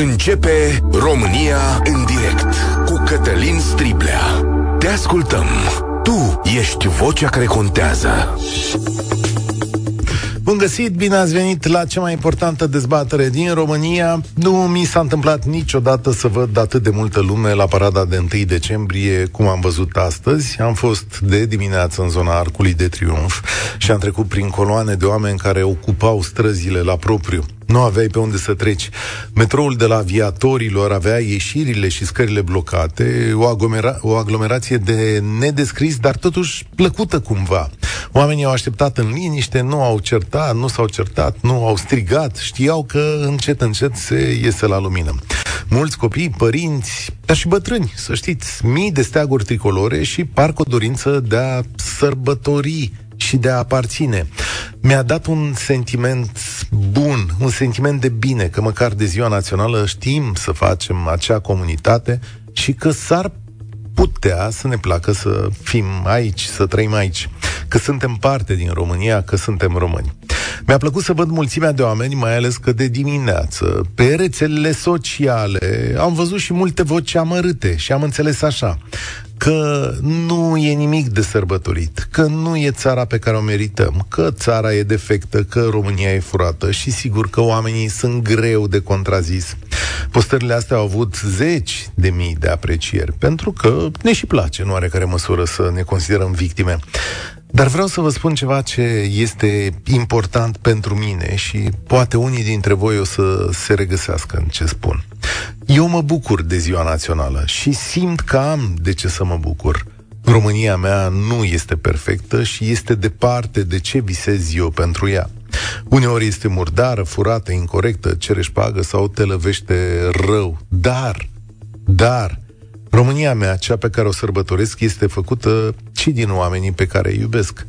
Începe România în direct cu Cătălin Striblea. Te ascultăm. Tu ești vocea care contează. Bun găsit, bine ați venit la cea mai importantă dezbatere din România. Nu mi s-a întâmplat niciodată să văd atât de multă lume la parada de 1 decembrie cum am văzut astăzi. Am fost de dimineață în zona Arcului de Triunf și am trecut prin coloane de oameni care ocupau străzile la propriu nu aveai pe unde să treci. Metroul de la aviatorilor avea ieșirile și scările blocate, o, aglomera- o aglomerație de nedescris, dar totuși plăcută cumva. Oamenii au așteptat în liniște, nu au certat, nu s-au certat, nu au strigat, știau că încet, încet se iese la lumină. Mulți copii, părinți, dar și bătrâni, să știți, mii de steaguri tricolore și parcă o dorință de a sărbători și de a aparține. Mi-a dat un sentiment bun, un sentiment de bine, că măcar de ziua națională știm să facem acea comunitate și că s-ar putea să ne placă să fim aici, să trăim aici, că suntem parte din România, că suntem români. Mi-a plăcut să văd mulțimea de oameni, mai ales că de dimineață, pe rețelele sociale, am văzut și multe voci amărâte și am înțeles așa că nu e nimic de sărbătorit, că nu e țara pe care o merităm, că țara e defectă, că România e furată și sigur că oamenii sunt greu de contrazis. Postările astea au avut zeci de mii de aprecieri, pentru că ne și place, nu are care măsură să ne considerăm victime. Dar vreau să vă spun ceva ce este important pentru mine și poate unii dintre voi o să se regăsească în ce spun. Eu mă bucur de ziua națională și simt că am de ce să mă bucur. România mea nu este perfectă și este departe de ce visez eu pentru ea. Uneori este murdară, furată, incorrectă, cere șpagă sau te lăvește rău. Dar, dar, România mea, cea pe care o sărbătoresc, este făcută și din oamenii pe care îi iubesc.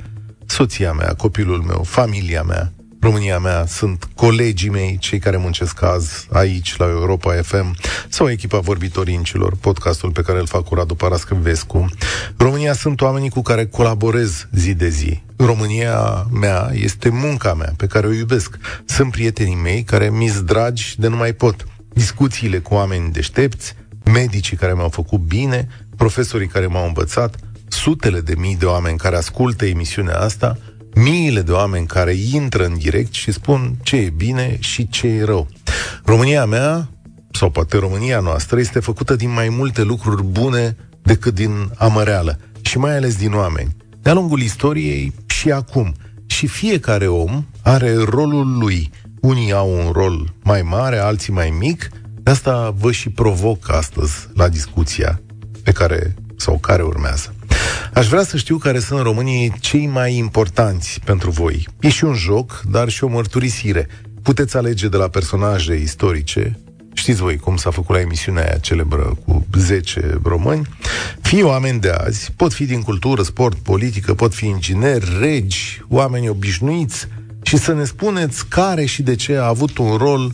Soția mea, copilul meu, familia mea, România mea sunt colegii mei, cei care muncesc azi aici la Europa FM sau echipa vorbitorinților, podcastul pe care îl fac cu Radu Parascăvescu. România sunt oamenii cu care colaborez zi de zi. România mea este munca mea pe care o iubesc. Sunt prietenii mei care mi dragi de nu mai pot. Discuțiile cu oameni deștepți, medicii care mi-au făcut bine, profesorii care m-au învățat, sutele de mii de oameni care ascultă emisiunea asta, miile de oameni care intră în direct și spun ce e bine și ce e rău. România mea, sau poate România noastră, este făcută din mai multe lucruri bune decât din amăreală și mai ales din oameni. De-a lungul istoriei și acum. Și fiecare om are rolul lui. Unii au un rol mai mare, alții mai mic, de asta vă și provoc astăzi la discuția pe care sau care urmează. Aș vrea să știu care sunt românii cei mai importanți pentru voi. E și un joc, dar și o mărturisire. Puteți alege de la personaje istorice, știți voi cum s-a făcut la emisiunea aia celebră cu 10 români, fie oameni de azi, pot fi din cultură, sport, politică, pot fi ingineri, regi, oameni obișnuiți și să ne spuneți care și de ce a avut un rol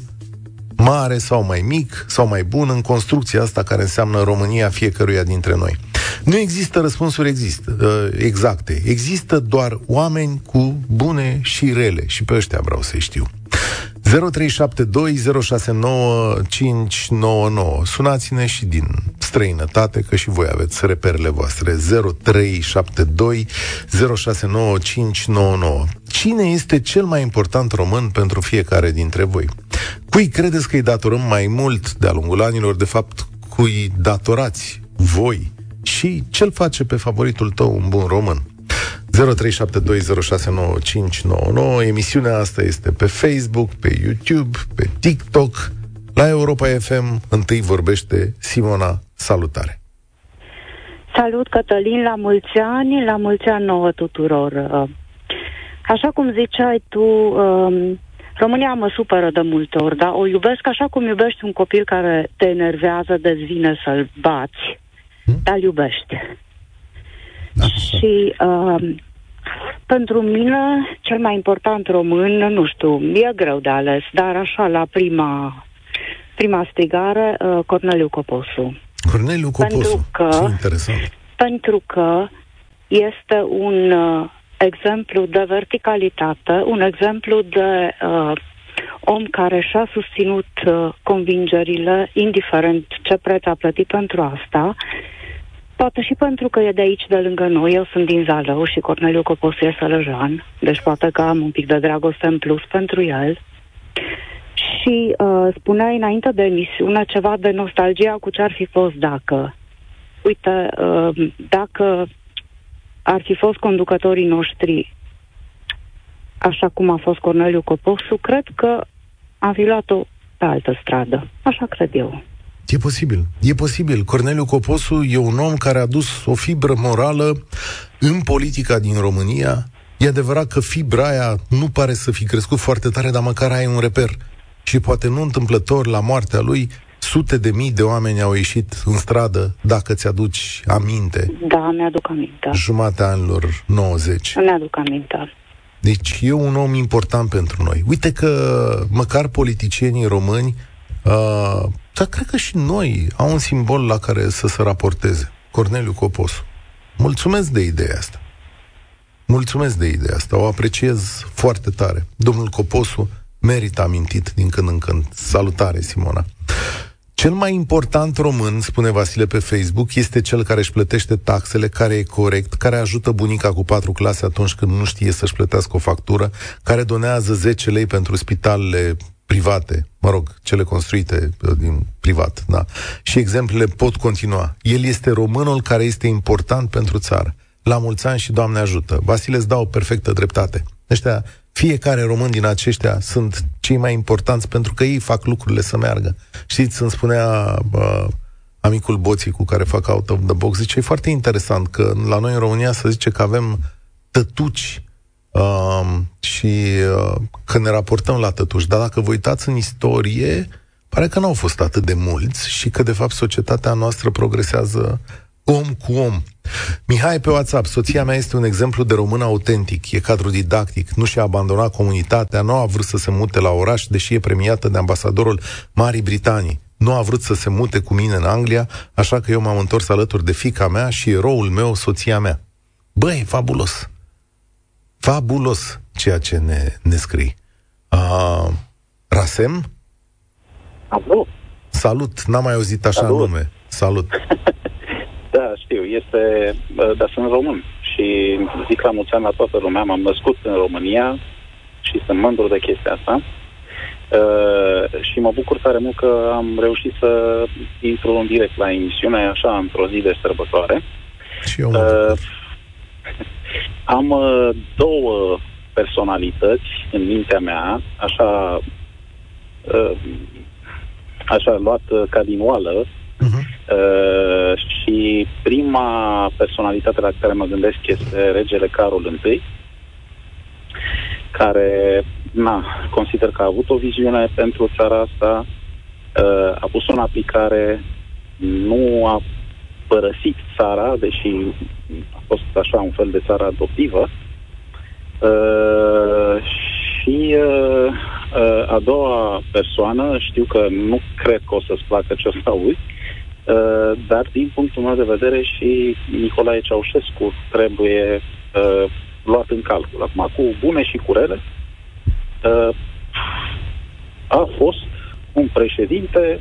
mare sau mai mic sau mai bun în construcția asta care înseamnă România fiecăruia dintre noi. Nu există răspunsuri există, uh, exacte. Există doar oameni cu bune și rele și pe ăștia vreau să știu. 0372069599. Sunați-ne și din străinătate, că și voi aveți reperele voastre. 0372069599. Cine este cel mai important român pentru fiecare dintre voi? Cui credeți că îi datorăm mai mult de-a lungul anilor, de fapt, cui datorați voi? Și ce-l face pe favoritul tău un bun român? 0372069599. Emisiunea asta este pe Facebook, pe YouTube, pe TikTok. La Europa FM întâi vorbește Simona. Salutare! Salut, Cătălin, la mulți ani, la mulți ani nouă tuturor. Așa cum ziceai tu, um, România mă supără de multe ori, dar o iubesc așa cum iubești un copil care te enervează, de vine să-l bați, hmm? dar iubești. Și uh, pentru mine, cel mai important român, nu știu, e greu de ales, dar așa, la prima, prima strigare, uh, Corneliu Coposu. Corneliu Coposu, pentru că, interesant. Pentru că este un uh, exemplu de verticalitate, un exemplu de uh, om care și-a susținut uh, convingerile, indiferent ce preț a plătit pentru asta, Poate și pentru că e de aici, de lângă noi. Eu sunt din Zalău și Corneliu Coposu e sălăjan, deci poate că am un pic de dragoste în plus pentru el. Și uh, spuneai înainte de emisiune ceva de nostalgia cu ce ar fi fost dacă. Uite, uh, dacă ar fi fost conducătorii noștri așa cum a fost Corneliu Coposu, cred că am fi luat-o pe altă stradă. Așa cred eu. E posibil, e posibil. Corneliu Coposu e un om care a adus o fibră morală în politica din România. E adevărat că fibra aia nu pare să fi crescut foarte tare, dar măcar ai un reper. Și poate nu întâmplător, la moartea lui, sute de mii de oameni au ieșit în stradă, dacă ți-aduci aminte. Da, mi-aduc aminte. Jumatea anilor 90. Mi-aduc aminte. Deci e un om important pentru noi. Uite că măcar politicienii români uh, dar cred că și noi au un simbol la care să se raporteze. Corneliu Coposu. Mulțumesc de ideea asta. Mulțumesc de ideea asta. O apreciez foarte tare. Domnul Coposu merită amintit din când în când. Salutare, Simona. Cel mai important român, spune Vasile pe Facebook, este cel care își plătește taxele, care e corect, care ajută bunica cu patru clase atunci când nu știe să-și plătească o factură, care donează 10 lei pentru spitalele private, mă rog, cele construite uh, din privat, da. Și exemplele pot continua. El este românul care este important pentru țară. La mulți ani și Doamne ajută. Vasile îți dau o perfectă dreptate. Ăștia, fiecare român din aceștia sunt cei mai importanți pentru că ei fac lucrurile să meargă. Știți, îmi spunea uh, amicul Boții cu care fac out of the box, zice, e foarte interesant că la noi în România se zice că avem tătuci Uh, și uh, când ne raportăm la tătuși, dar dacă vă uitați în istorie, pare că nu au fost atât de mulți și că, de fapt, societatea noastră progresează om cu om. Mihai pe WhatsApp, soția mea este un exemplu de român autentic, e cadru didactic, nu și-a abandonat comunitatea, nu a vrut să se mute la oraș, deși e premiată de ambasadorul Marii Britanii. Nu a vrut să se mute cu mine în Anglia, așa că eu m-am întors alături de fica mea și eroul meu, soția mea. Băi, fabulos! Fabulos ceea ce ne, ne scrii. Uh, Rasem? Alo. Salut, n-am mai auzit așa Salut. nume. Salut. da, știu, este, dar sunt român și zic la mulți ani la toată lumea, m-am născut în România și sunt mândru de chestia asta. Uh, și mă bucur tare mult că am reușit să intru în direct la emisiune, așa, într-o zi de sărbătoare. Și eu mă uh, am uh, două personalități în mintea mea, așa, uh, așa luat uh, ca din oală, uh-huh. uh, și prima personalitate la care mă gândesc este regele Carol I, care, na, consider că a avut o viziune pentru țara asta, uh, a pus în aplicare, nu a părăsit țara, deși a fost așa un fel de țară adoptivă. Uh, și uh, uh, a doua persoană, știu că nu cred că o să-ți placă ce o să auzi, uh, dar din punctul meu de vedere și Nicolae Ceaușescu trebuie uh, luat în calcul. Acum, cu bune și cu rele, uh, a fost un președinte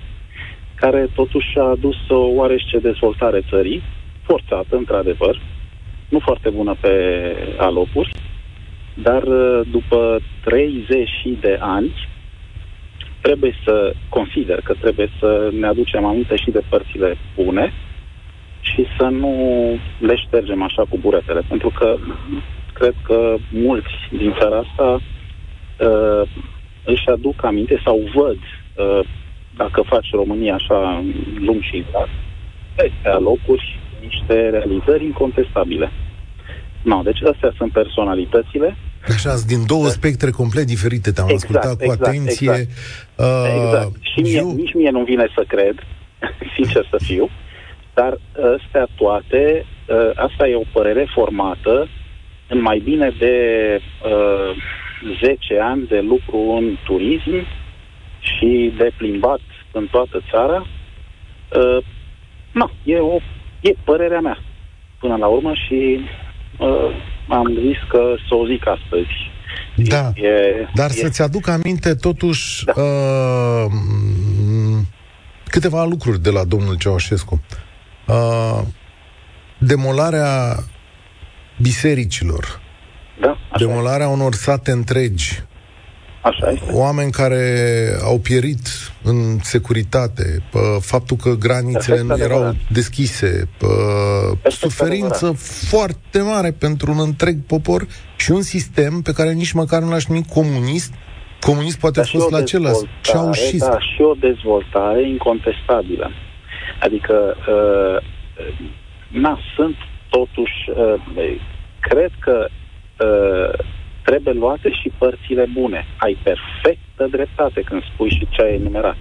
care totuși a adus o oarește dezvoltare țării, forțată, într-adevăr, nu foarte bună pe alopuri, dar uh, după 30 de ani trebuie să consider că trebuie să ne aducem aminte și de părțile bune și să nu le ștergem așa cu buretele, pentru că cred că mulți din țara asta uh, își aduc aminte sau văd uh, dacă faci România așa lung și lat, pe alocuri niște realizări incontestabile. No, deci astea sunt personalitățile. Așa, din două spectre complet diferite, te-am exact, ascultat cu exact, atenție. Exact. Uh, exact. Și mie, eu... nici mie nu vine să cred, sincer să fiu, dar astea toate, uh, asta e o părere formată în mai bine de uh, 10 ani de lucru în turism, și de plimbat în toată țara, uh, nu, e, o, e părerea mea până la urmă și uh, am zis că să o zic astăzi Da, e, dar e... să-ți aduc aminte totuși da. uh, câteva lucruri de la domnul Ceaușescu. Uh, demolarea bisericilor, da, demolarea e. unor sate întregi, Așa este. Oameni care au pierit în securitate, faptul că granițele nu erau adevărat. deschise, suferință adevărat. foarte mare pentru un întreg popor și un sistem pe care nici măcar nu l-aș numi comunist. Comunist poate a fost la același. și Da, și o dezvoltare incontestabilă. Adică, uh, na, sunt totuși, uh, cred că uh, trebuie luate și părțile bune. Ai perfectă dreptate când spui și ce ai enumerat.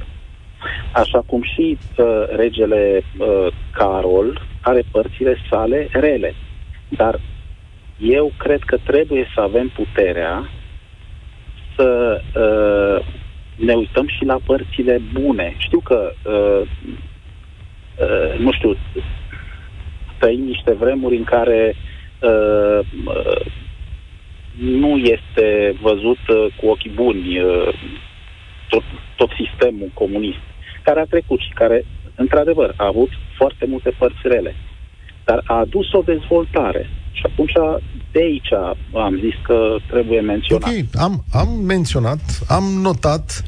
Așa cum și uh, regele uh, Carol are părțile sale rele. Dar eu cred că trebuie să avem puterea să uh, ne uităm și la părțile bune. Știu că, uh, uh, nu știu, trăim niște vremuri în care uh, uh, nu este văzut uh, cu ochii buni uh, tot, tot sistemul comunist, care a trecut și care, într-adevăr, a avut foarte multe părți rele, dar a adus o dezvoltare. Și atunci, de aici am zis că trebuie menționat. Ok, am, am menționat, am notat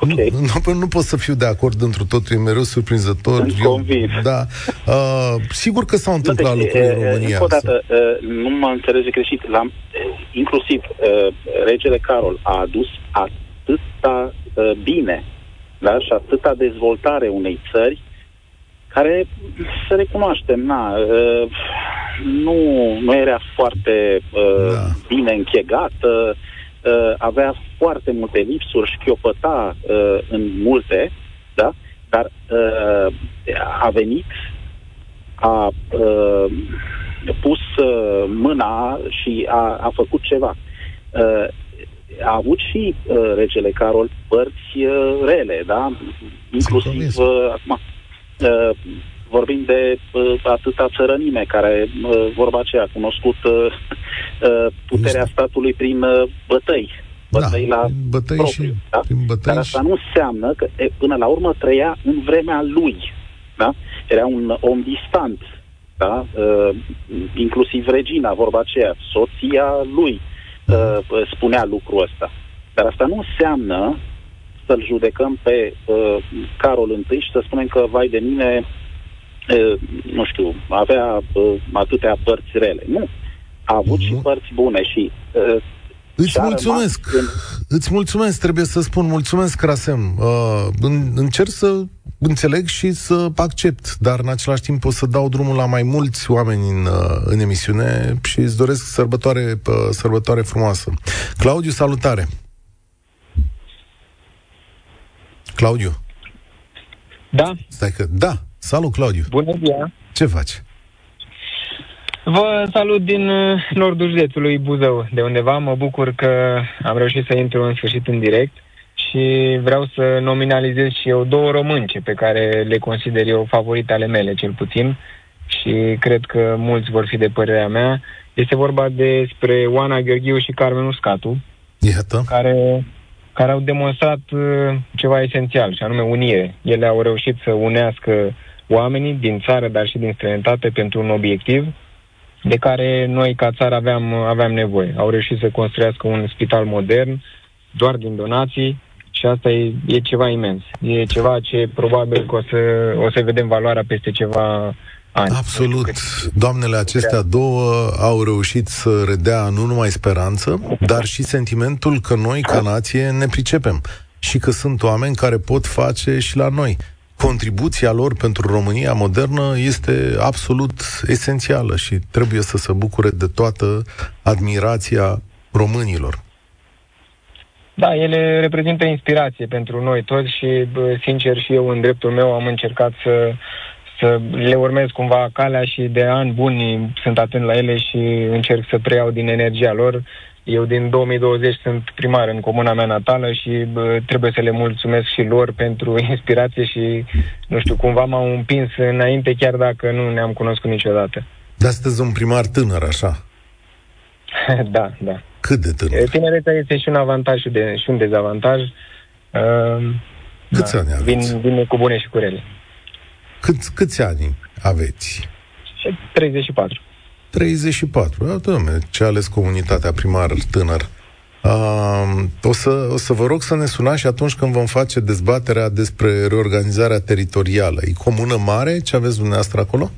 Okay. Nu, nu, nu pot să fiu de acord într totul, e mereu surprinzător. Sunt Eu, convins. Da. Uh, sigur că s-au întâmplat deci, lucruri în România. Încă o dată, uh, nu mă înțelege greșit. L-am, inclusiv uh, regele Carol a adus atâta uh, bine da? și atâta dezvoltare unei țări care, să recunoaștem, na, uh, nu, nu era foarte uh, da. bine închegată, uh, avea foarte multe lipsuri, șchiopăta uh, în multe, da? dar uh, a venit, a uh, pus uh, mâna și a, a făcut ceva. Uh, a avut și uh, regele Carol părți uh, rele, da? Inclusiv uh, acum uh, vorbim de uh, atâta țărănime care, uh, vorba aceea, a cunoscut uh, uh, puterea statului prin uh, bătăi. Bătăi da, la bătăi propriu, și, da? prin bătăi Dar asta și... nu înseamnă că e, până la urmă trăia în vremea lui. Da? Era un om distant. Da? Uh, inclusiv regina, vorba aceea, soția lui uh, spunea lucrul ăsta. Dar asta nu înseamnă să-l judecăm pe uh, Carol I și să spunem că, vai de mine, nu știu, avea atâtea părți rele. Nu. A avut nu. și părți bune și Îți mulțumesc. În... Îți mulțumesc, trebuie să spun. Mulțumesc, Rasem. Uh, în, încerc să înțeleg și să accept, dar în același timp o să dau drumul la mai mulți oameni în, uh, în emisiune și îți doresc sărbătoare, uh, sărbătoare frumoasă. Claudiu, salutare! Claudiu? Da. Stai că... Da, Salut, Claudiu! Bună ziua! Ce faci? Vă salut din uh, nordul județului Buzău, de undeva. Mă bucur că am reușit să intru în sfârșit în direct și vreau să nominalizez și eu două românce pe care le consider eu favorite ale mele, cel puțin, și cred că mulți vor fi de părerea mea. Este vorba despre Oana Gheorghiu și Carmen Uscatu, Iată. care care au demonstrat uh, ceva esențial, și anume unire. Ele au reușit să unească oamenii din țară, dar și din străinătate pentru un obiectiv de care noi ca țară aveam, aveam nevoie. Au reușit să construiască un spital modern doar din donații și asta e, e ceva imens. E ceva ce probabil că o să, o să vedem valoarea peste ceva ani. Absolut. Doamnele acestea două au reușit să redea nu numai speranță, dar și sentimentul că noi, ca nație, ne pricepem și că sunt oameni care pot face și la noi contribuția lor pentru România modernă este absolut esențială și trebuie să se bucure de toată admirația românilor. Da, ele reprezintă inspirație pentru noi toți și, sincer, și eu, în dreptul meu, am încercat să, să le urmez cumva calea și de ani buni sunt atent la ele și încerc să preiau din energia lor eu din 2020 sunt primar în comuna mea natală și bă, trebuie să le mulțumesc și lor pentru inspirație și, nu știu, cumva m-au împins înainte chiar dacă nu ne-am cunoscut niciodată. Dar sunteți un primar tânăr, așa? da, da. Cât de tânăr? Tinerețea este și un avantaj și, de, și un dezavantaj. Uh, Câți da, ani aveți? Vin, vin cu bune și cu rele. Cât, câți ani aveți? 34. 34. Da, domne, ce a ales comunitatea primar tânăr. Uh, o, să, o să vă rog să ne sunați și atunci când vom face dezbaterea despre reorganizarea teritorială. E comună mare? Ce aveți dumneavoastră acolo?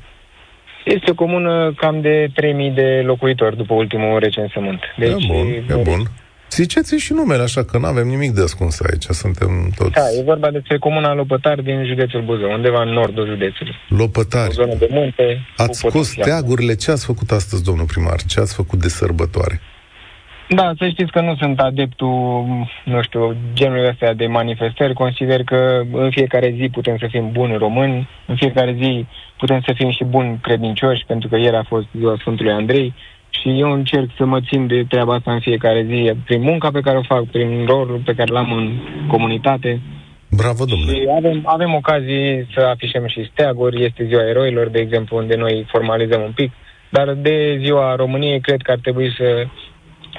Este o comună cam de 3000 de locuitori după ultimul recensământ. Deci, e bun, e bun. Ziceți și numele, așa că nu avem nimic de ascuns aici, suntem toți... Da, e vorba despre comuna Lopătari din județul Buzău, undeva în nordul județului. Lopătari. O zonă de munte. Ați scos teagurile, ce ați făcut astăzi, domnul primar? Ce ați făcut de sărbătoare? Da, să știți că nu sunt adeptul, nu știu, genului ăsta de manifestări. Consider că în fiecare zi putem să fim buni români, în fiecare zi putem să fim și buni credincioși, pentru că ieri a fost ziua Sfântului Andrei și eu încerc să mă țin de treaba asta în fiecare zi, prin munca pe care o fac, prin rolul pe care l-am în comunitate. Bravo, domnule! Și avem, avem ocazii să afișăm și steaguri, este ziua eroilor, de exemplu, unde noi formalizăm un pic, dar de ziua României cred că ar trebui să,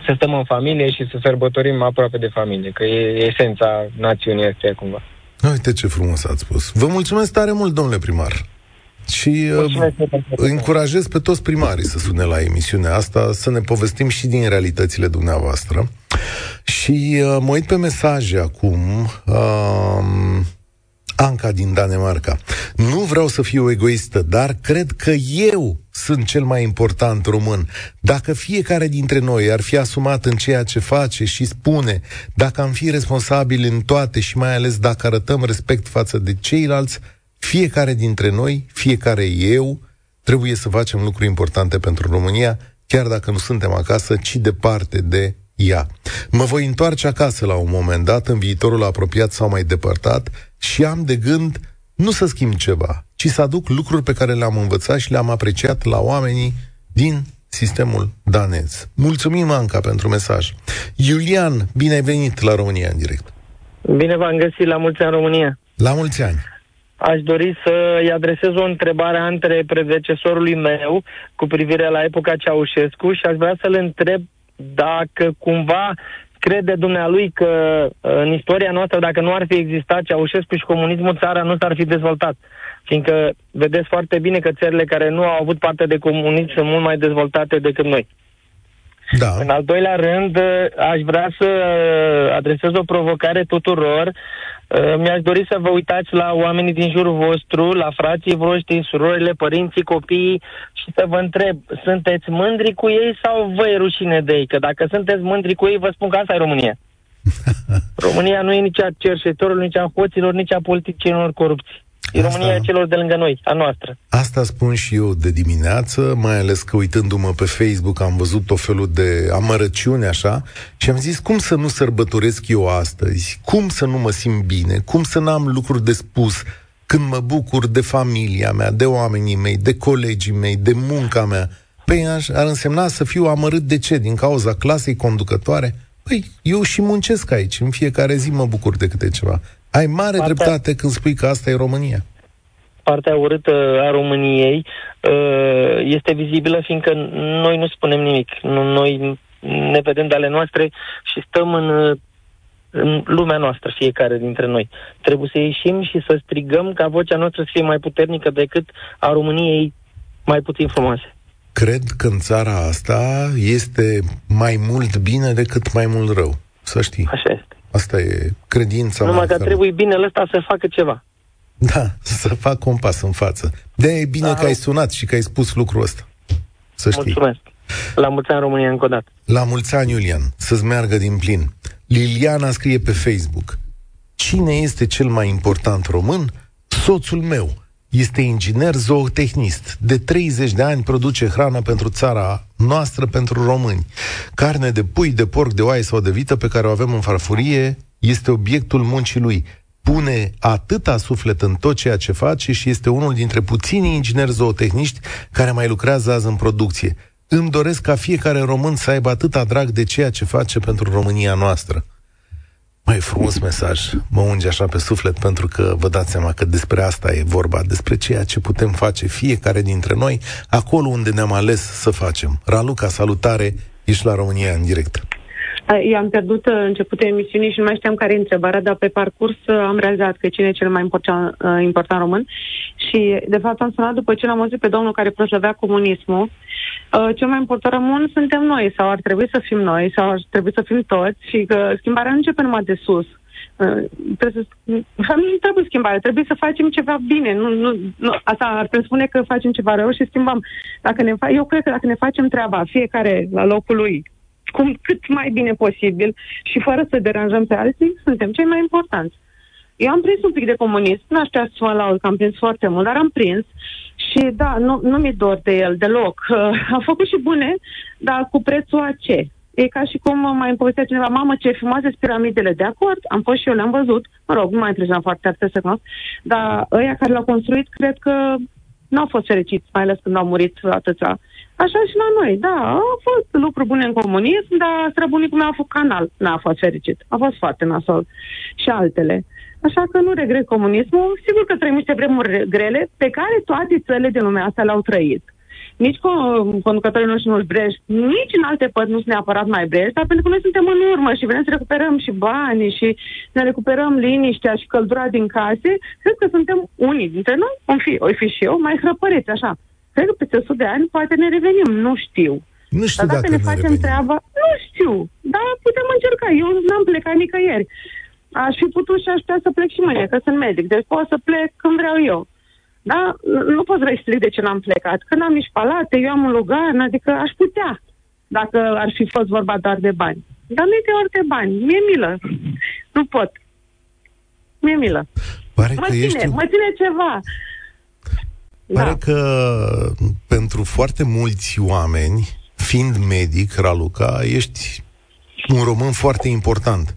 să stăm în familie și să sărbătorim aproape de familie, că e esența națiunii astea cumva. Uite ce frumos ați spus. Vă mulțumesc tare mult, domnule primar. Și uh, încurajez pe toți primarii să sune la emisiunea asta, să ne povestim și din realitățile dumneavoastră. Și uh, mă uit pe mesaje acum. Uh, Anca din Danemarca. Nu vreau să fiu egoistă, dar cred că eu sunt cel mai important român. Dacă fiecare dintre noi ar fi asumat în ceea ce face și spune, dacă am fi responsabili în toate și mai ales dacă arătăm respect față de ceilalți, fiecare dintre noi, fiecare eu, trebuie să facem lucruri importante pentru România, chiar dacă nu suntem acasă, ci departe de ea. Mă voi întoarce acasă la un moment dat, în viitorul apropiat sau mai depărtat, și am de gând nu să schimb ceva, ci să aduc lucruri pe care le-am învățat și le-am apreciat la oamenii din sistemul danez. Mulțumim, Anca, pentru mesaj. Iulian, bine ai venit la România în direct. Bine v-am găsit la mulți ani România. La mulți ani. Aș dori să-i adresez o întrebare între predecesorului meu cu privire la epoca Ceaușescu și aș vrea să-l întreb dacă cumva crede dumnealui că în istoria noastră, dacă nu ar fi existat Ceaușescu și comunismul, țara nu s-ar fi dezvoltat. Fiindcă vedeți foarte bine că țările care nu au avut parte de comunism sunt mult mai dezvoltate decât noi. Da. În al doilea rând, aș vrea să adresez o provocare tuturor Uh, mi-aș dori să vă uitați la oamenii din jurul vostru, la frații voștri, surorile, părinții, copiii și să vă întreb, sunteți mândri cu ei sau vă e rușine de ei? Că dacă sunteți mândri cu ei, vă spun că asta e România. România nu e nici a cerșetorilor, nici a hoților, nici a politicienilor corupți. E Asta... România celor de lângă noi, a noastră. Asta spun și eu de dimineață, mai ales că uitându-mă pe Facebook am văzut o felul de amărăciune așa și am zis cum să nu sărbătoresc eu astăzi, cum să nu mă simt bine, cum să n-am lucruri de spus când mă bucur de familia mea, de oamenii mei, de colegii mei, de munca mea. Păi ar însemna să fiu amărât de ce? Din cauza clasei conducătoare? Păi, eu și muncesc aici, în fiecare zi mă bucur de câte ceva. Ai mare partea, dreptate când spui că asta e România. Partea urâtă a României uh, este vizibilă fiindcă noi nu spunem nimic. Noi ne vedem de ale noastre și stăm în, în lumea noastră, fiecare dintre noi. Trebuie să ieșim și să strigăm ca vocea noastră să fie mai puternică decât a României mai puțin frumoase. Cred că în țara asta este mai mult bine decât mai mult rău. Să știi. Așa este. Asta e credința Numai că trebuie bine ăsta să facă ceva. Da, să fac un pas în față. de e bine da. că ai sunat și că ai spus lucrul ăsta. Să știi. Mulțumesc. La mulți ani România încă o dată. La mulți ani, Iulian. Să-ți meargă din plin. Liliana scrie pe Facebook. Cine este cel mai important român? Soțul meu. Este inginer zootehnist. De 30 de ani produce hrană pentru țara noastră, pentru români. Carne de pui, de porc, de oaie sau de vită pe care o avem în farfurie este obiectul muncii lui. Pune atâta suflet în tot ceea ce face și este unul dintre puținii ingineri zootehniști care mai lucrează azi în producție. Îmi doresc ca fiecare român să aibă atâta drag de ceea ce face pentru România noastră. Mai frumos mesaj, mă unge așa pe suflet pentru că vă dați seama că despre asta e vorba, despre ceea ce putem face fiecare dintre noi, acolo unde ne-am ales să facem. Raluca, salutare, ești la România în direct. Eu am pierdut începutul emisiunii și nu mai știam care e întrebarea, dar pe parcurs am realizat că cine e cel mai important, important român și, de fapt, am sunat după ce l-am auzit pe domnul care proslăvea comunismul. Cel mai important român suntem noi, sau ar trebui să fim noi, sau ar trebui să fim toți și că schimbarea nu începe numai de sus. Uh, trebuie să, nu trebuie schimbare, trebuie să facem ceva bine. Nu, nu, nu, asta ar presupune că facem ceva rău și schimbăm. Dacă ne fa- eu cred că dacă ne facem treaba, fiecare la locul lui, cum cât mai bine posibil și fără să deranjăm pe alții, suntem cei mai importanți. Eu am prins un pic de comunism, nu aș să mă laud că am prins foarte mult, dar am prins și da, nu, nu mi dor de el deloc. Uh, am făcut și bune, dar cu prețul a ce? E ca și cum mai îmi cineva, mamă, ce frumoase sunt piramidele. De acord, am fost și eu, le-am văzut. Mă rog, nu mai impresionat foarte tare să cunosc. Dar ăia care l-au construit, cred că nu au fost fericiți, mai ales când au murit atâția. Așa și la noi, da, au fost lucruri bune în comunism, dar străbunicul meu a făcut canal, n-a fost fericit. A fost foarte nasol. Și altele. Așa că nu regret comunismul. Sigur că trăim niște vremuri grele pe care toate țările din lumea asta le-au trăit nici conducătorii noștri nu-l brești, nici în alte părți nu sunt neapărat mai brești, dar pentru că noi suntem în urmă și vrem să recuperăm și banii și ne recuperăm liniștea și căldura din case, cred că suntem unii dintre noi, o fi, o fi și eu, mai hrăpăreți, așa. Cred că peste 100 de ani poate ne revenim, nu știu. Nu știu dar dacă, dacă ne facem revenim. treaba, nu știu, dar putem încerca. Eu n-am plecat nicăieri. Aș fi putut și aș putea să plec și mâine, că sunt medic, deci pot să plec când vreau eu. Da? Nu pot să explic de ce n-am plecat. Că n-am nici palate, eu am un lugar, adică aș putea, dacă ar fi fost vorba doar de bani. Dar nu e doar de bani. Mi-e milă. Nu pot. Mi-e milă. Pare mă, că ține, ești... mă ține ceva. Pare da. că pentru foarte mulți oameni, fiind medic, Raluca, ești un român foarte important.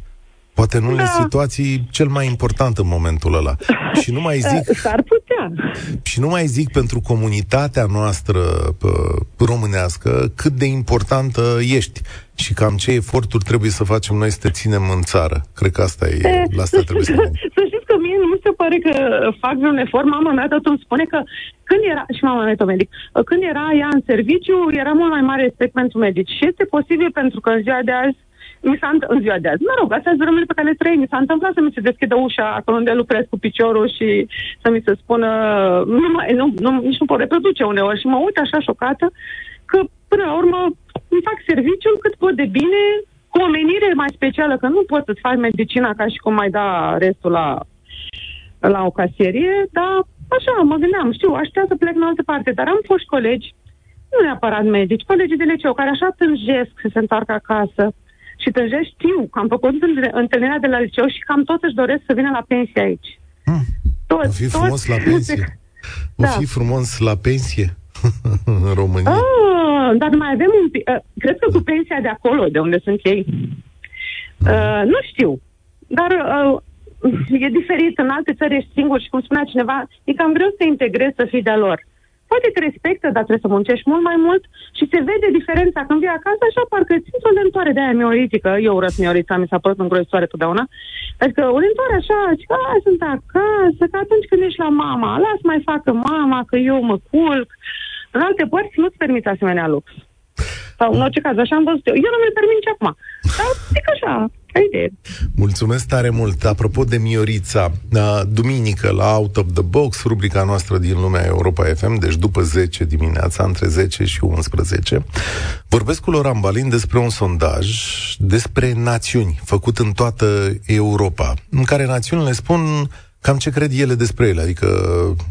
Poate în unele da. situații cel mai important în momentul ăla. Și nu mai zic... S-ar putea. Și nu mai zic pentru comunitatea noastră românească cât de importantă ești și cam ce eforturi trebuie să facem noi să te ținem în țară. Cred că asta e... E la asta trebuie să Să știți că mie nu mi se pare că fac vreun efort. Mama mea tot îmi spune că când era, și mama mea tot medic, când era ea în serviciu, era mult mai mare respect pentru medici. Și este posibil pentru că în ziua de azi mi s-a în ziua de azi. Mă rog, astea sunt vremurile pe care le trăim. Mi s-a întâmplat să mi se deschidă ușa acolo unde lucrez cu piciorul și să mi se spună, nu, mai, nu, nu, nici nu pot reproduce uneori și mă uit așa șocată că până la urmă îmi fac serviciul cât pot de bine, cu o menire mai specială, că nu poți să-ți faci medicina ca și cum mai da restul la, la o casierie, dar așa, mă gândeam, știu, aș să plec în altă parte, dar am fost colegi, nu neapărat medici, colegii de liceu, care așa tânjesc să se întoarcă acasă, și deja știu că am făcut întâlnirea de la liceu și cam tot își doresc să vină la pensie aici. Hmm. Tot, o fi frumos tot, la pensie. O da. fi frumos la pensie în România. Ah, dar mai avem un pic. Uh, cred că cu pensia de acolo, de unde sunt ei. Uh, nu știu. Dar uh, e diferit. În alte țări ești singur și, cum spunea cineva, e cam greu să te integrezi să fii de lor. Poate te respectă, dar trebuie să muncești mult mai mult și se vede diferența când vii acasă, așa parcă țin o lentoare de aia mioritică. Eu urăsc miorița, mi s-a părut îngrozitoare totdeauna. Adică o lentoare așa, și că sunt acasă, că atunci când ești la mama, las mai facă mama, că eu mă culc. În alte părți nu-ți permiți asemenea lux. Sau în orice caz, așa am văzut eu. Eu nu mi-l permit nici acum. Dar zic așa, idee. Mulțumesc tare mult. Apropo de Miorița, duminică la Out of the Box, rubrica noastră din lumea Europa FM, deci după 10 dimineața, între 10 și 11, vorbesc cu Loran Balin despre un sondaj despre națiuni făcut în toată Europa, în care națiunile spun cam ce cred ele despre ele, adică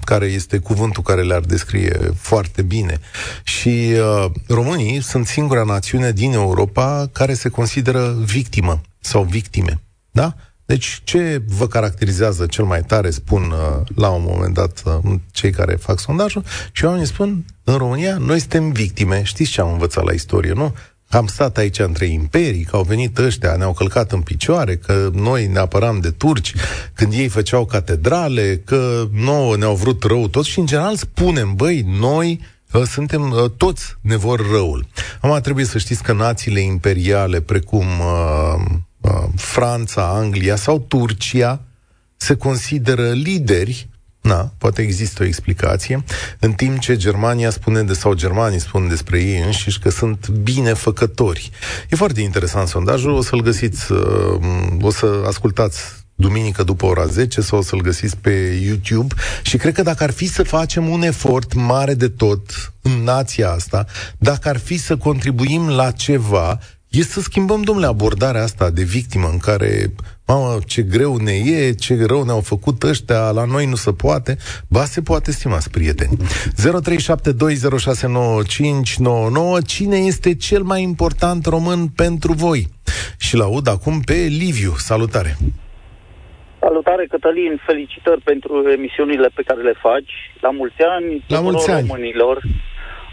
care este cuvântul care le-ar descrie foarte bine. Și uh, românii sunt singura națiune din Europa care se consideră victimă sau victime. Da? Deci, ce vă caracterizează cel mai tare, spun uh, la un moment dat uh, cei care fac sondajul, și oamenii spun, în România, noi suntem victime. Știți ce am învățat la istorie, nu? am stat aici între imperii, că au venit ăștia, ne-au călcat în picioare, că noi ne apăram de turci, când ei făceau catedrale, că nouă ne-au vrut rău toți și în general spunem, băi, noi uh, suntem, uh, toți ne vor răul. Acum trebuie să știți că națiile imperiale, precum uh, uh, Franța, Anglia sau Turcia, se consideră lideri. Na, poate există o explicație, în timp ce Germania spune de, sau germanii spun despre ei înșiși că sunt binefăcători. E foarte interesant sondajul, o să-l găsiți, uh, o să ascultați duminică după ora 10 sau o să-l găsiți pe YouTube. Și cred că dacă ar fi să facem un efort mare de tot în nația asta, dacă ar fi să contribuim la ceva, e să schimbăm, domnule, abordarea asta de victimă în care, mamă, ce greu ne e, ce rău ne-au făcut ăștia, la noi nu se poate. Ba, se poate, stimați prieteni. 0372069599 Cine este cel mai important român pentru voi? Și laud acum pe Liviu. Salutare! Salutare, Cătălin, felicitări pentru emisiunile pe care le faci. La mulți ani, la mulți ani. românilor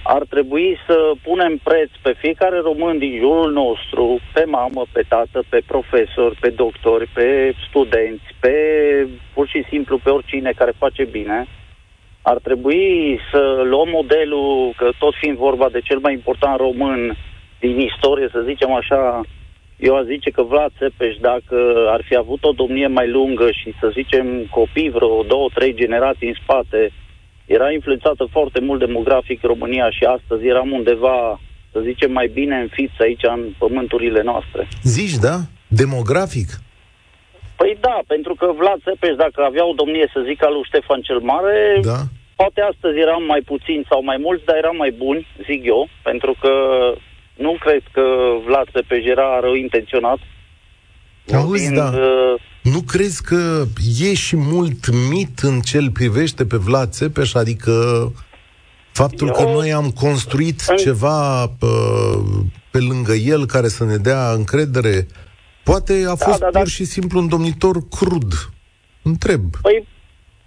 ar trebui să punem preț pe fiecare român din jurul nostru, pe mamă, pe tată, pe profesor, pe doctori, pe studenți, pe pur și simplu pe oricine care face bine. Ar trebui să luăm modelul, că tot fiind vorba de cel mai important român din istorie, să zicem așa, eu aș zice că Vlad Țepeș, dacă ar fi avut o domnie mai lungă și să zicem copii vreo două, trei generații în spate, era influențată foarte mult demografic România și astăzi eram undeva, să zicem, mai bine înfiți aici în pământurile noastre. Zici, da? Demografic? Păi da, pentru că Vlad Țepeș, dacă avea o domnie, să zic, al lui Ștefan cel Mare, da. poate astăzi eram mai puțini sau mai mulți, dar eram mai buni, zic eu, pentru că nu cred că Vlad Țepeș era rău intenționat. Auzi, da. Uh, nu crezi că e și mult mit în ce îl privește pe Vlad Țepeș? Adică faptul Eu... că noi am construit în... ceva pe, pe lângă el care să ne dea încredere, poate a da, fost da, da, pur da. și simplu un domnitor crud. Întreb. Păi,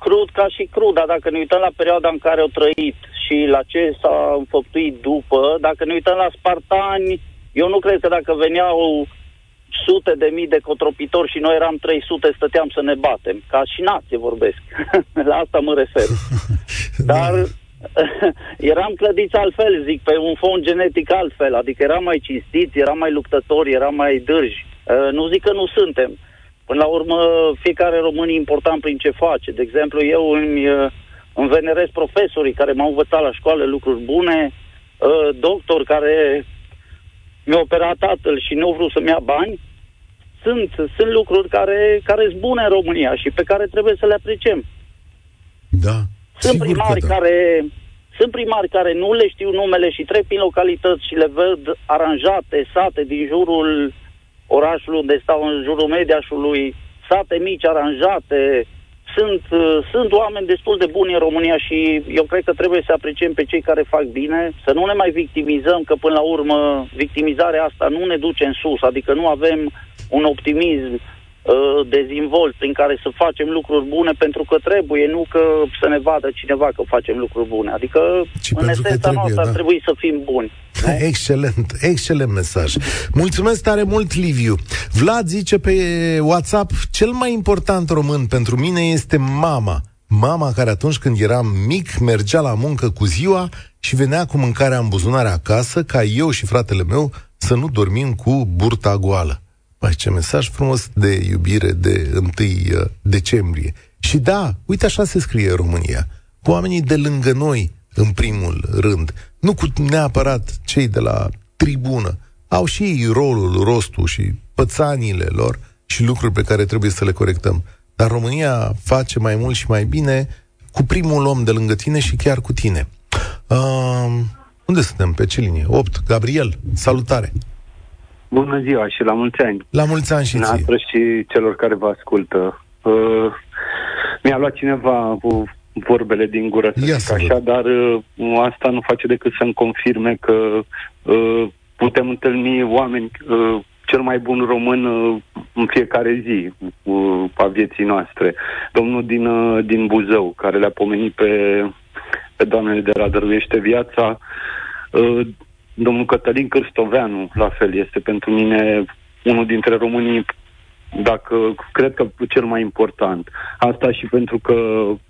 crud ca și crud, dar dacă ne uităm la perioada în care au trăit și la ce s-a înfăptuit după, dacă ne uităm la spartani, eu nu cred că dacă veneau sute de mii de cotropitori și noi eram 300, stăteam să ne batem. Ca și nație vorbesc. La asta mă refer. Dar eram clădiți altfel, zic, pe un fond genetic altfel. Adică eram mai cinstiți, eram mai luptători, eram mai dârji. Uh, nu zic că nu suntem. Până la urmă, fiecare român e important prin ce face. De exemplu, eu îmi, uh, îmi venerez profesorii care m-au învățat la școală lucruri bune, uh, doctor care mi-a operat tatăl și nu vreau să-mi ia bani, sunt, sunt lucruri care, care sunt bune în România și pe care trebuie să le apreciem. Da. Sunt primari da. care sunt primari care nu le știu numele și trec prin localități și le văd aranjate, sate din jurul orașului unde stau, în jurul mediașului, sate mici aranjate, sunt, uh, sunt oameni destul de buni în România și eu cred că trebuie să apreciem pe cei care fac bine, să nu ne mai victimizăm, că până la urmă victimizarea asta nu ne duce în sus, adică nu avem un optimism uh, dezvolt prin care să facem lucruri bune pentru că trebuie, nu că să ne vadă cineva că facem lucruri bune. Adică, Ci în esența noastră, da. ar trebui să fim buni. Excelent, excelent mesaj. Mulțumesc tare mult, Liviu. Vlad zice pe WhatsApp, cel mai important român pentru mine este mama. Mama care atunci când eram mic mergea la muncă cu ziua și venea cu mâncarea în buzunare acasă ca eu și fratele meu să nu dormim cu burta goală. Păi ce mesaj frumos de iubire de 1 uh, decembrie. Și da, uite așa se scrie România. Cu oamenii de lângă noi, în primul rând. Nu cu neapărat cei de la tribună. Au și ei rolul, rostul și pățanile lor și lucruri pe care trebuie să le corectăm. Dar România face mai mult și mai bine cu primul om de lângă tine și chiar cu tine. Uh, unde suntem? Pe ce linie? 8. Gabriel, salutare! Bună ziua și la mulți ani. La mulți ani și ție. și celor care vă ascultă. Uh, mi-a luat cineva cu vorbele din gură, să zic așa, dar uh, asta nu face decât să-mi confirme că uh, putem întâlni oameni, uh, cel mai bun român uh, în fiecare zi uh, a vieții noastre. Domnul din, uh, din Buzău, care le-a pomenit pe, pe doamnele de la Dăruiește Viața, uh, Domnul Cătălin Cârstoveanu, la fel, este pentru mine unul dintre românii, dacă cred că cel mai important. Asta și pentru că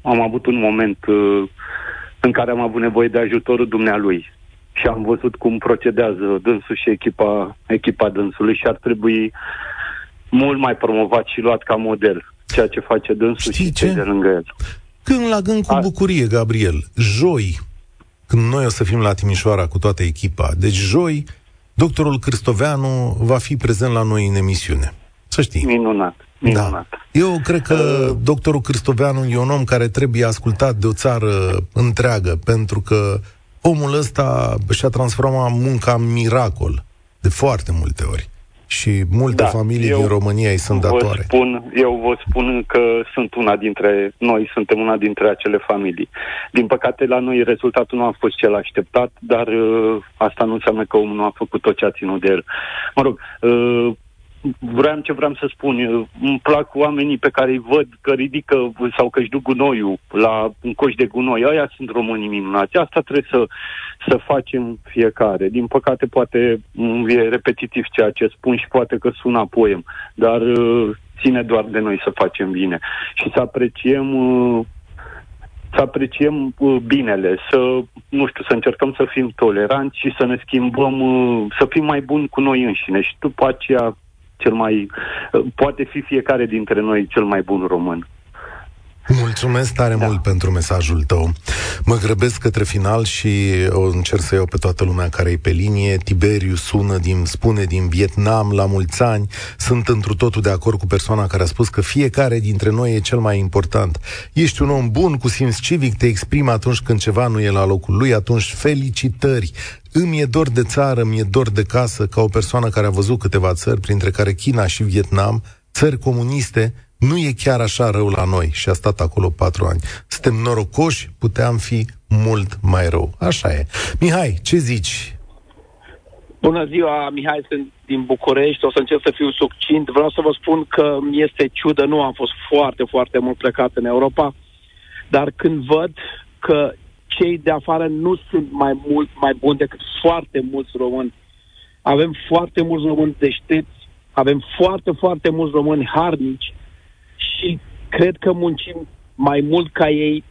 am avut un moment uh, în care am avut nevoie de ajutorul dumnealui și am văzut cum procedează dânsul și echipa, echipa dânsului și ar trebui mult mai promovat și luat ca model ceea ce face dânsul Știi și ce? de lângă el. Gând la gând cu A... bucurie, Gabriel. Joi, când noi o să fim la Timișoara cu toată echipa, deci joi, doctorul Cristoveanu va fi prezent la noi în emisiune. Să știi. Minunat. Minunat. Da. Eu cred că uh... doctorul Cristoveanu e un om care trebuie ascultat de o țară întreagă, pentru că omul ăsta și-a transformat munca în miracol de foarte multe ori și multe da, familii din România îi sunt datoare. Spun, eu vă spun că sunt una dintre noi, suntem una dintre acele familii. Din păcate, la noi rezultatul nu a fost cel așteptat, dar uh, asta nu înseamnă că omul nu a făcut tot ce a ținut de el. Mă rog, uh, vreau ce vreau să spun. Îmi plac oamenii pe care îi văd că ridică sau că își duc gunoiul la un coș de gunoi. Aia sunt românii minunați. Asta trebuie să, să facem fiecare. Din păcate, poate e repetitiv ceea ce spun și poate că sună poem, dar uh, ține doar de noi să facem bine și să apreciem uh, să apreciem uh, binele, să, nu știu, să încercăm să fim toleranți și să ne schimbăm, să fim mai buni cu noi înșine și după aceea cel mai, poate fi fiecare dintre noi cel mai bun român. Mulțumesc tare da. mult pentru mesajul tău. Mă grăbesc către final și o încerc să iau pe toată lumea care e pe linie. Tiberiu sună din, spune din Vietnam la mulți ani. Sunt întru totul de acord cu persoana care a spus că fiecare dintre noi e cel mai important. Ești un om bun, cu simț civic, te exprimi atunci când ceva nu e la locul lui, atunci felicitări. Îmi e dor de țară, mi e dor de casă, ca o persoană care a văzut câteva țări, printre care China și Vietnam, țări comuniste, nu e chiar așa rău la noi și a stat acolo patru ani. Suntem norocoși, puteam fi mult mai rău. Așa e. Mihai, ce zici? Bună ziua, Mihai, sunt din București, o să încerc să fiu succint. Vreau să vă spun că mi este ciudă, nu am fost foarte, foarte mult plecat în Europa, dar când văd că cei de afară nu sunt mai mult mai buni decât foarte mulți români. Avem foarte mulți români deștepți, avem foarte, foarte mulți români harnici și cred că muncim mai mult ca ei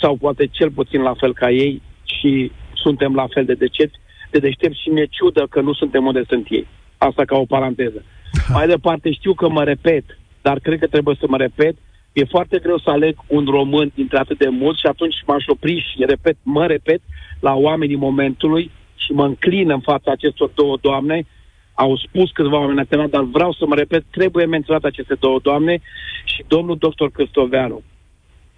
sau poate cel puțin la fel ca ei și suntem la fel de decepți, de deștepți și mi-e ciudă că nu suntem unde sunt ei. Asta ca o paranteză. Mai departe, știu că mă repet, dar cred că trebuie să mă repet. E foarte greu să aleg un român dintre atât de mulți și atunci m-aș opri și repet, mă repet la oamenii momentului și mă înclin în fața acestor două doamne au spus câțiva oameni atenat, dar vreau să mă repet, trebuie menționat aceste două doamne și domnul doctor Cristoveanu.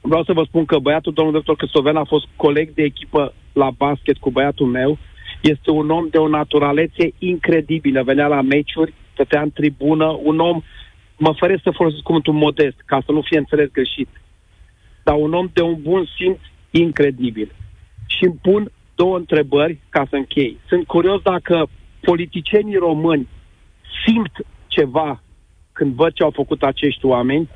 Vreau să vă spun că băiatul domnul doctor Cristoveanu a fost coleg de echipă la basket cu băiatul meu. Este un om de o naturalețe incredibilă. Venea la meciuri, stătea în tribună, un om, mă feresc să folosesc cuvântul modest, ca să nu fie înțeles greșit, dar un om de un bun simț incredibil. Și îmi pun două întrebări ca să închei. Sunt curios dacă politicienii români simt ceva când văd ce au făcut acești oameni,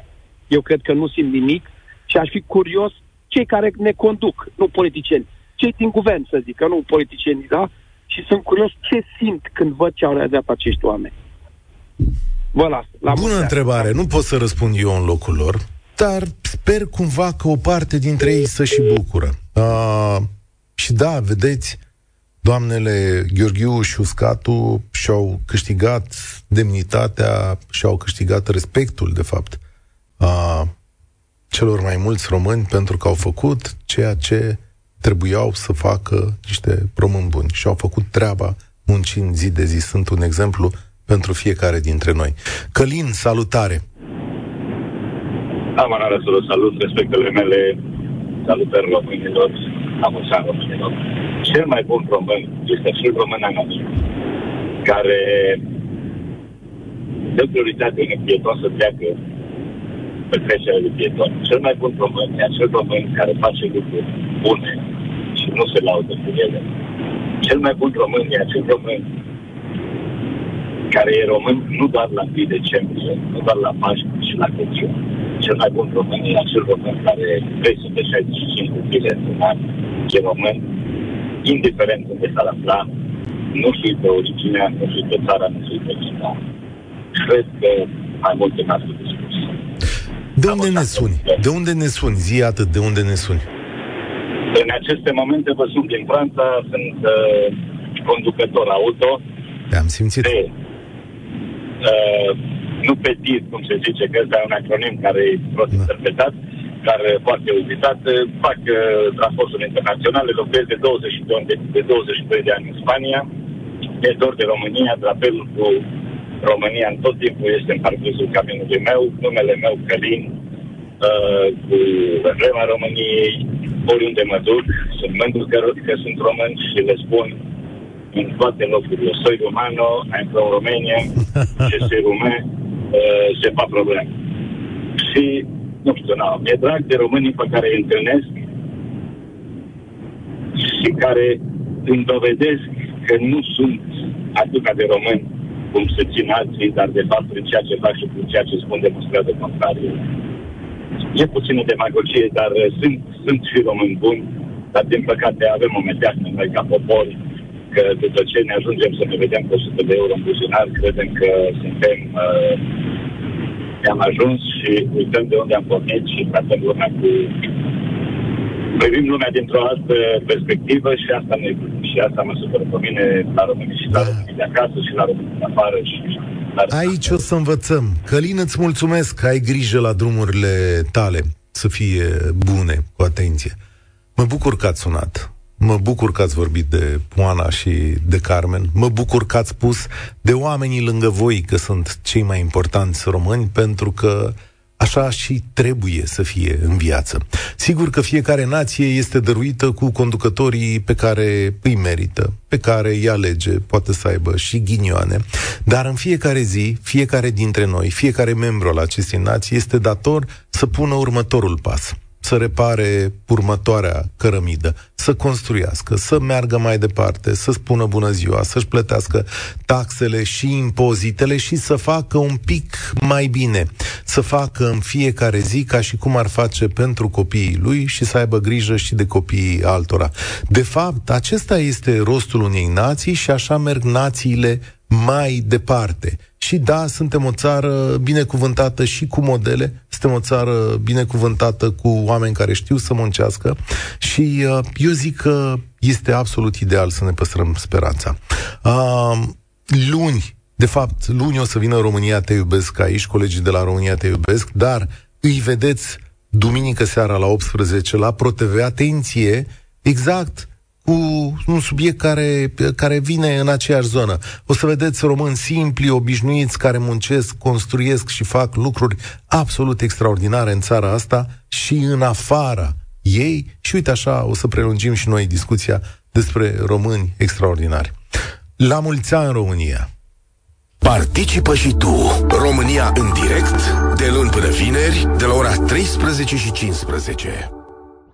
eu cred că nu simt nimic și aș fi curios cei care ne conduc, nu politicieni, cei din guvern, să zic, că nu politicieni, da? Și sunt curios ce simt când văd ce au realizat acești oameni. Vă las. La Bună întrebare. Nu pot să răspund eu în locul lor, dar sper cumva că o parte dintre ei să și bucură. Uh, și da, vedeți, doamnele Gheorghiu și Uscatu și-au câștigat demnitatea și-au câștigat respectul, de fapt, a celor mai mulți români pentru că au făcut ceea ce trebuiau să facă niște români buni și au făcut treaba muncind zi de zi. Sunt un exemplu pentru fiecare dintre noi. Călin, salutare! Am onoarea să salut, respectele mele, salutări românilor, la mulți ani românilor cel mai bun român este acel român nostru, care dă prioritate unui pieton să treacă pe trecerea de pieton. Cel mai bun român e acel român care face lucruri bune și nu se laudă cu ele. Cel mai bun român e acel român care e român nu doar la 1 decembrie, nu doar la Paști și la Crăciun. Cel mai bun român e acel român care 365 zile în an e român indiferent unde s-ar afla, nu știu pe originea, nu știu pe țara, nu știu pe cine. Cred că mai multe n-ați spus. De unde ne suni? De unde ne suni? Zi atât, de unde ne suni? În aceste momente vă sunt din Franța, sunt uh, conducător auto. Am simțit. De, uh, nu pe TIR, cum se zice, că ăsta e un acronim care e prost da. interpretat, care foarte uzitat, fac uh, transportul internaționale, locuiesc de 22 de, de 22 de ani în Spania, e dor de România, drapelul cu România în tot timpul este în parcursul caminului meu, numele meu Călin, uh, cu emblema României, oriunde mă duc, sunt mândru că, că sunt român și le spun în toate locurile. Soy romano, I'm from Romania, și se rume, uh, se fa probleme. Și, nu știu, na, mi-e drag de românii pe care îi întâlnesc și care îmi dovedesc că nu sunt atât de români cum se țin alții, dar de fapt prin ceea ce fac și prin ceea ce spun demonstrează contrariu. E puțină demagogie, dar uh, sunt, sunt și români buni, dar din păcate avem o meteahnă noi ca popor, că după ce ne ajungem să ne vedem cu 100 de euro în buzunar, credem că suntem uh, am ajuns și uităm de unde am pornit și tratăm lumea cu privim lumea dintr-o altă perspectivă și asta ne și asta mă supără pe mine la românii și la românii de acasă și la românii de afară și Aici o să învățăm. Călin, îți mulțumesc că ai grijă la drumurile tale să fie bune, cu atenție. Mă bucur că ați sunat. Mă bucur că ați vorbit de Oana și de Carmen. Mă bucur că ați spus de oamenii lângă voi că sunt cei mai importanți români, pentru că Așa și trebuie să fie în viață. Sigur că fiecare nație este dăruită cu conducătorii pe care îi merită, pe care îi alege, poate să aibă și ghinioane, dar în fiecare zi, fiecare dintre noi, fiecare membru al acestei nații este dator să pună următorul pas să repare următoarea cărămidă, să construiască, să meargă mai departe, să spună bună ziua, să-și plătească taxele și impozitele și să facă un pic mai bine, să facă în fiecare zi ca și cum ar face pentru copiii lui și să aibă grijă și de copiii altora. De fapt, acesta este rostul unei nații și așa merg națiile mai departe. Și da, suntem o țară binecuvântată și cu modele, suntem o țară binecuvântată cu oameni care știu să muncească și uh, eu zic că este absolut ideal să ne păstrăm speranța. Uh, luni, de fapt, luni o să vină România Te Iubesc aici, colegii de la România Te Iubesc, dar îi vedeți duminică seara la 18 la ProTV, atenție, exact cu un subiect care, care vine în aceeași zonă. O să vedeți români simpli, obișnuiți, care muncesc, construiesc și fac lucruri absolut extraordinare în țara asta și în afara ei. Și uite așa, o să prelungim și noi discuția despre români extraordinari. La mulți ani, România! Participă și tu, România în direct, de luni până vineri, de la ora 13 și 15.